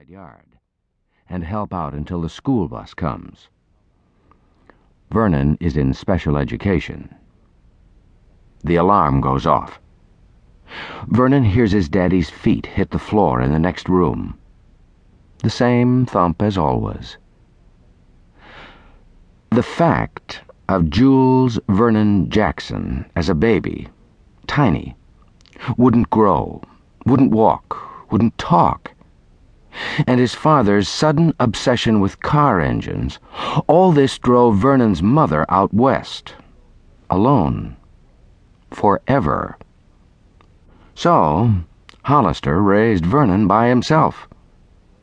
side yard and help out until the school bus comes. Vernon is in special education. The alarm goes off. Vernon hears his daddy's feet hit the floor in the next room. The same thump as always. The fact of Jules Vernon Jackson as a baby, tiny, wouldn't grow, wouldn't walk, wouldn't talk, and his father's sudden obsession with car engines, all this drove Vernon's mother out west, alone, forever. So, Hollister raised Vernon by himself,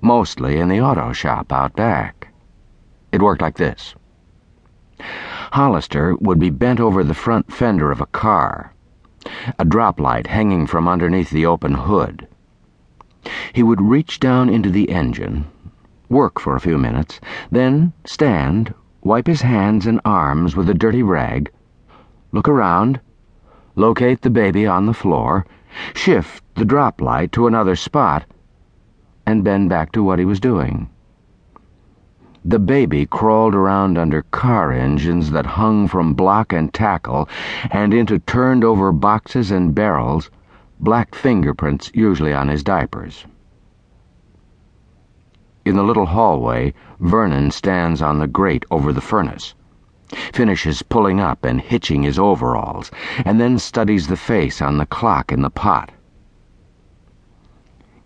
mostly in the auto shop out back. It worked like this. Hollister would be bent over the front fender of a car, a drop light hanging from underneath the open hood. He would reach down into the engine, work for a few minutes, then stand, wipe his hands and arms with a dirty rag, look around, locate the baby on the floor, shift the drop light to another spot, and bend back to what he was doing. The baby crawled around under car engines that hung from block and tackle and into turned over boxes and barrels, black fingerprints usually on his diapers. In the little hallway, Vernon stands on the grate over the furnace, finishes pulling up and hitching his overalls, and then studies the face on the clock in the pot.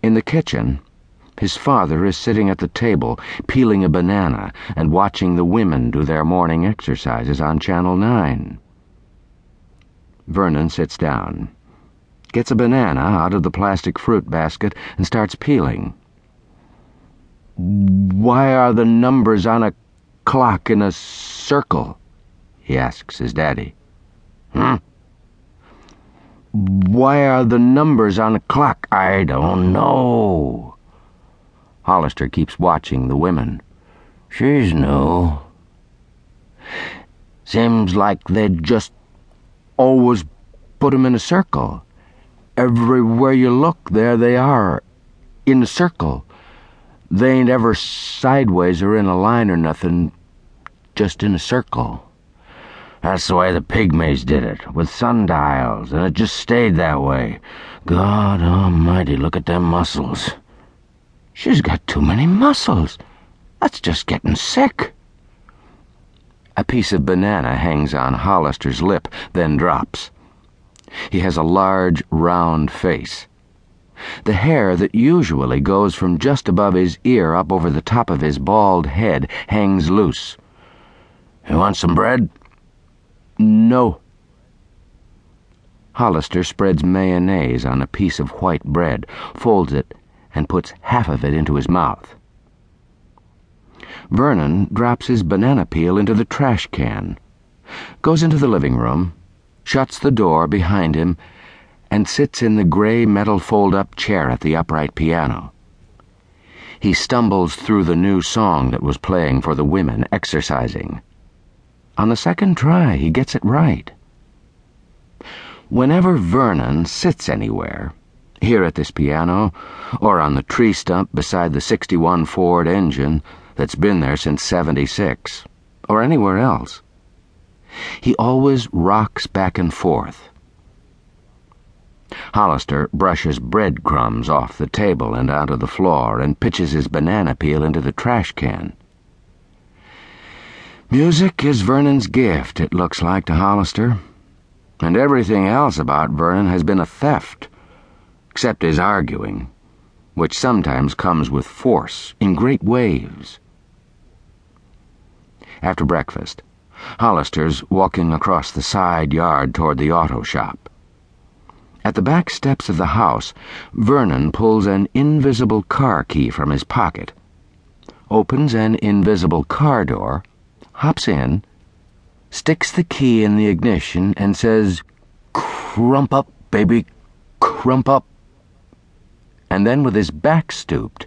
In the kitchen, his father is sitting at the table, peeling a banana and watching the women do their morning exercises on Channel 9. Vernon sits down, gets a banana out of the plastic fruit basket, and starts peeling. Why are the numbers on a clock in a circle? he asks his daddy. Hmm? Why are the numbers on a clock? I don't know. Hollister keeps watching the women. She's new. Seems like they'd just always put 'em in a circle. Everywhere you look, there they are, in a circle. They ain't ever sideways or in a line or nothing, just in a circle. That's the way the pygmies did it, with sundials, and it just stayed that way. God almighty, look at them muscles. She's got too many muscles. That's just getting sick. A piece of banana hangs on Hollister's lip, then drops. He has a large, round face. The hair that usually goes from just above his ear up over the top of his bald head hangs loose. You want some bread? No. Hollister spreads mayonnaise on a piece of white bread, folds it, and puts half of it into his mouth. Vernon drops his banana peel into the trash can, goes into the living room, shuts the door behind him, and sits in the gray metal fold up chair at the upright piano. He stumbles through the new song that was playing for the women exercising. On the second try, he gets it right. Whenever Vernon sits anywhere, here at this piano, or on the tree stump beside the 61 Ford engine that's been there since 76, or anywhere else. He always rocks back and forth. Hollister brushes breadcrumbs off the table and onto the floor and pitches his banana peel into the trash can. Music is Vernon's gift, it looks like to Hollister, and everything else about Vernon has been a theft except his arguing, which sometimes comes with force in great waves. After breakfast, Hollister's walking across the side yard toward the auto shop. At the back steps of the house, Vernon pulls an invisible car key from his pocket, opens an invisible car door, hops in, sticks the key in the ignition, and says, Crump up, baby, crump up and then with his back stooped,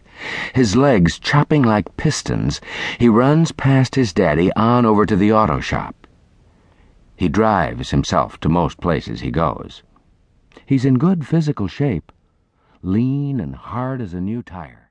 his legs chopping like pistons, he runs past his daddy on over to the auto shop. He drives himself to most places he goes. He's in good physical shape, lean and hard as a new tire.